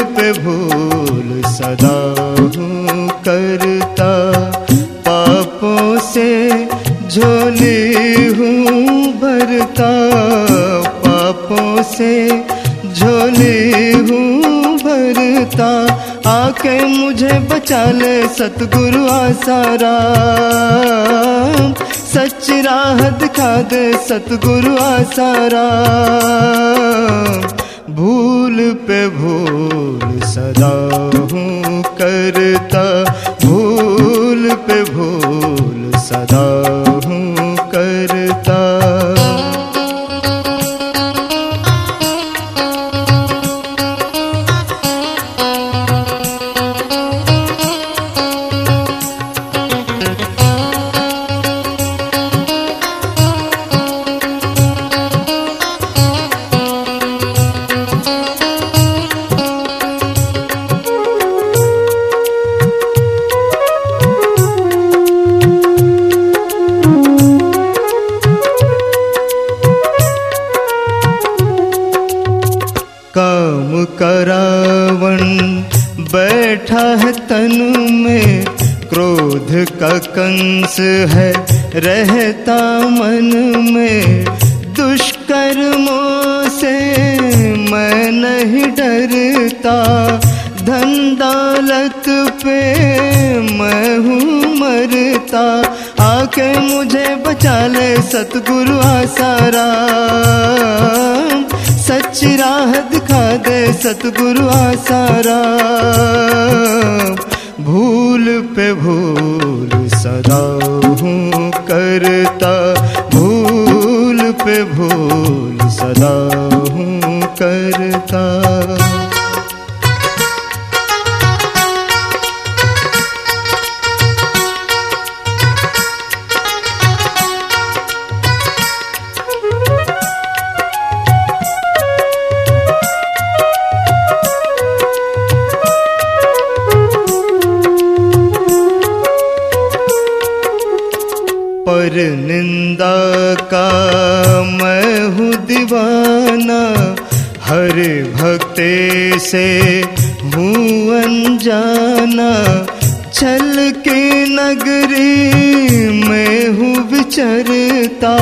पे भूल सदा हूँ करता। पापों से झोली हूँ भरता। पापों से झोली हूँ भरता। आके मुझे बचा ले सतगुरु आसारा सच राह दिखा दे सतगुरु आसारा भूल पे भूल सदा हूँ करता। भूल पे भूल सदा बैठा है तन में, क्रोध का कंस है, रहता मन में। दुष्कर्मों से मैं नहीं डरता धन दौलत पे मैं हूँ मरता। आके मुझे बचा ले सतगुरु आसारा। सच राह दिखा दे सतगुरु आसारा। भूल पे भूल सदा हूँ करता। भूल पे भूल सदा पर निंदा का मैं हूँ दीवाना। हर भक्ते से हूँ अनजाना। छल के नगरी में हूँ विचरता।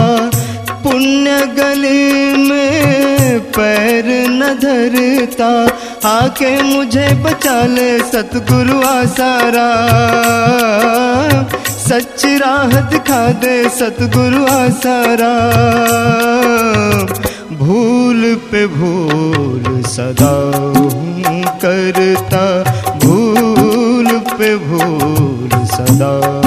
पुण्य गली में पैर न धरता। आके मुझे बचा ले सतगुरु आसारा। सच राह दिखा दे सतगुरु आसारा। भूल पे भूल सदा हूँ करता। भूल पे भूल सदा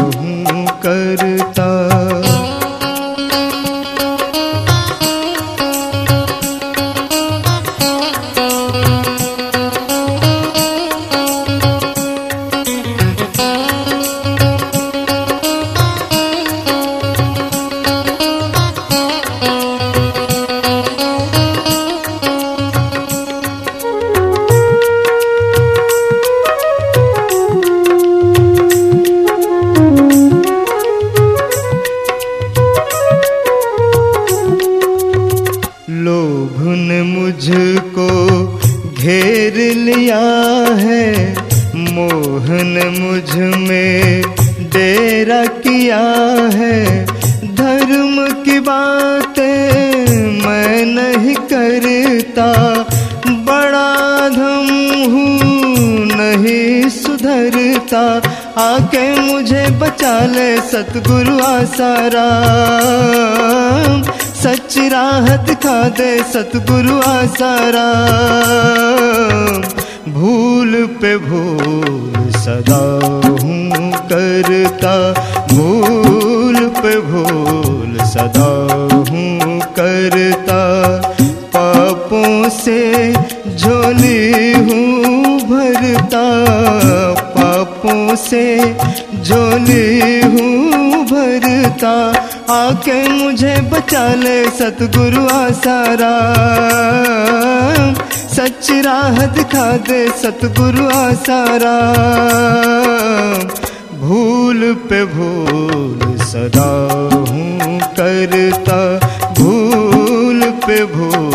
मुझमें डेरा किया है। धर्म की बातें मैं नहीं करता। बड़ा धम हूँ, नहीं सुधरता। आके मुझे बचा ले सतगुरु आसारा सच राह दिखा दे सतगुरु आसारा भूल पे भूल सदा हूँ करता। भूल पे भूल सदा हूँ करता। पापों से झोली हूँ भरता। पापों से झोली हूँ भरता। आके मुझे बचा ले सतगुरु आसारा। सच राह दिखा दे सतगुरु आसारा। भूल पे भूल सदा हूँ करता, भूल पे भूल